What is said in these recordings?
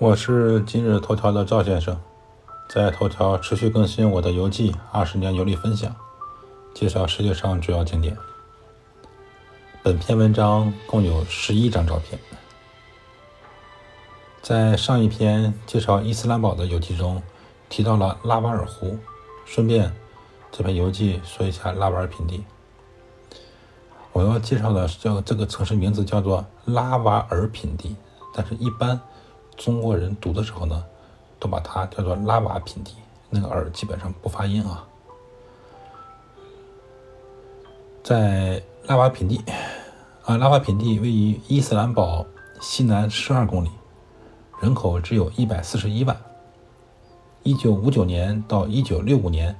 我是今日头条的赵先生，在头条持续更新我的游记，二十年游历分享，介绍世界上主要景点。本篇文章共有十一张照片。在上一篇介绍伊斯兰堡的游记中，提到了拉瓦尔湖，顺便这篇游记说一下拉瓦尔平地。我要介绍的叫这个城市名字叫做拉瓦尔品地，但是一般。中国人读的时候呢，都把它叫做拉瓦品地，那个耳基本上不发音啊。在拉瓦品地，啊，拉瓦品地位于伊斯兰堡西南十二公里，人口只有一百四十一万。一九五九年到一九六五年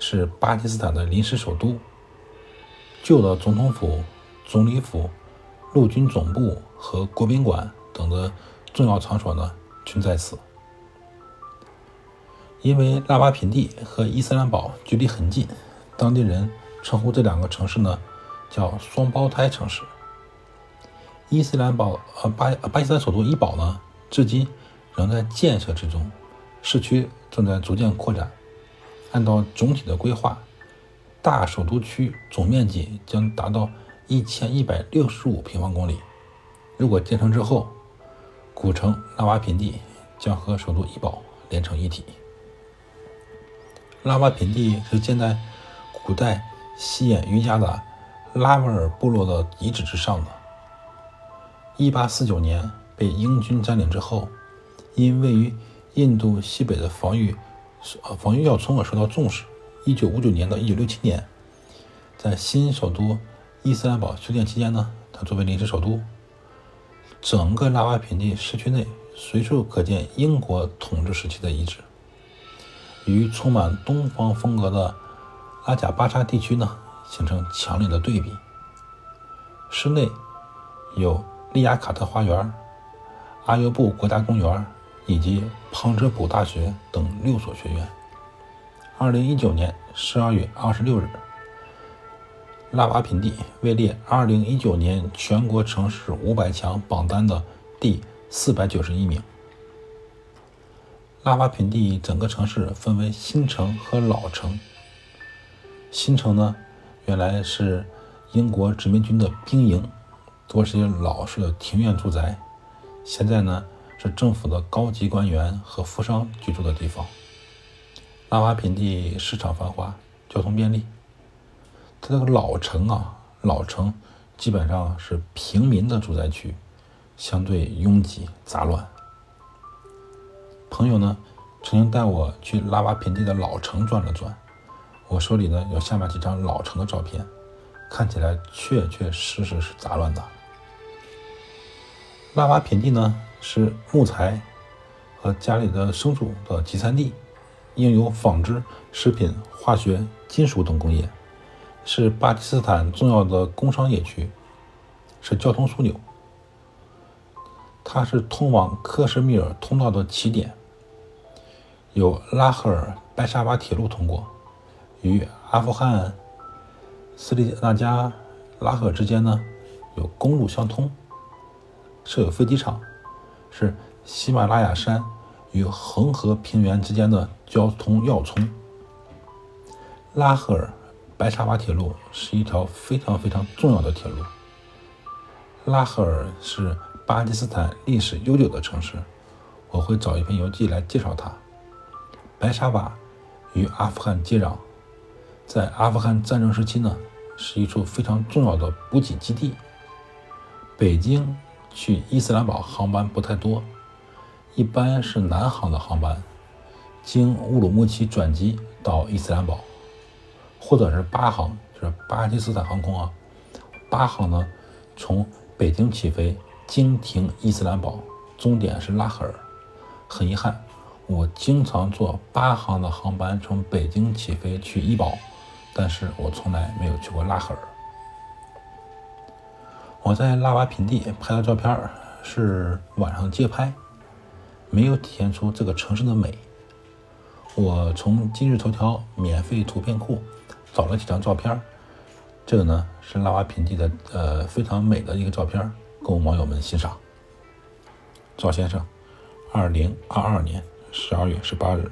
是巴基斯坦的临时首都，旧的总统府、总理府、陆军总部和国宾馆等的。重要场所呢，均在此。因为拉巴平地和伊斯兰堡距离很近，当地人称呼这两个城市呢，叫“双胞胎城市”。伊斯兰堡呃巴巴基斯坦首都伊堡呢，至今仍在建设之中，市区正在逐渐扩展。按照总体的规划，大首都区总面积将达到一千一百六十五平方公里。如果建成之后，古城拉瓦品地将和首都伊堡连成一体。拉瓦品地是建在古代西眼瑜伽的拉瓦尔部落的遗址之上的。1849年被英军占领之后，因位于印度西北的防御呃防御要冲而受到重视。1959年到1967年，在新首都伊斯兰堡修建期间呢，它作为临时首都。整个拉瓦品地市区内随处可见英国统治时期的遗址，与充满东方风格的拉贾巴沙地区呢形成强烈的对比。室内有利亚卡特花园、阿尤布国家公园以及旁遮普大学等六所学院。二零一九年十二月二十六日。拉瓦品地位列2019年全国城市500强榜单的第491名。拉瓦品地整个城市分为新城和老城。新城呢，原来是英国殖民军的兵营，多是些老式的庭院住宅。现在呢，是政府的高级官员和富商居住的地方。拉瓦品地市场繁华，交通便利。它这个老城啊，老城基本上是平民的住宅区，相对拥挤杂乱。朋友呢，曾经带我去拉瓦品地的老城转了转，我手里呢有下面几张老城的照片，看起来确确实实是杂乱的。拉瓦品地呢是木材和家里的牲畜的集散地，应有纺织、食品、化学、金属等工业。是巴基斯坦重要的工商业区，是交通枢纽。它是通往克什米尔通道的起点，有拉赫尔白沙瓦铁路通过，与阿富汗斯里那加拉赫之间呢有公路相通，设有飞机场，是喜马拉雅山与恒河平原之间的交通要冲。拉赫尔。白沙瓦铁路是一条非常非常重要的铁路。拉赫尔是巴基斯坦历史悠久的城市，我会找一篇游记来介绍它。白沙瓦与阿富汗接壤，在阿富汗战争时期呢，是一处非常重要的补给基地。北京去伊斯兰堡航班不太多，一般是南航的航班，经乌鲁木齐转机到伊斯兰堡。或者是八航，就是巴基斯坦航空啊。八航呢，从北京起飞，经停伊斯兰堡，终点是拉赫尔。很遗憾，我经常坐八航的航班从北京起飞去伊堡，但是我从来没有去过拉赫尔。我在拉瓦平地拍的照片是晚上街拍，没有体现出这个城市的美。我从今日头条免费图片库。找了几张照片，这个呢是拉瓦平地的呃非常美的一个照片，供网友们欣赏。赵先生，二零二二年十二月十八日。